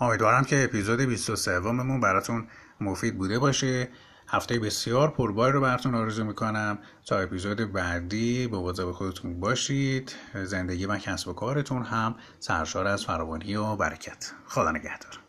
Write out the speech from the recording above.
امیدوارم که اپیزود 23 مون براتون مفید بوده باشه. هفته بسیار پرباری رو براتون آرزو می‌کنم. تا اپیزود بعدی به خودتون باشید. زندگی و کسب و کارتون هم سرشار از فراوانی و برکت. خدا نگهدار.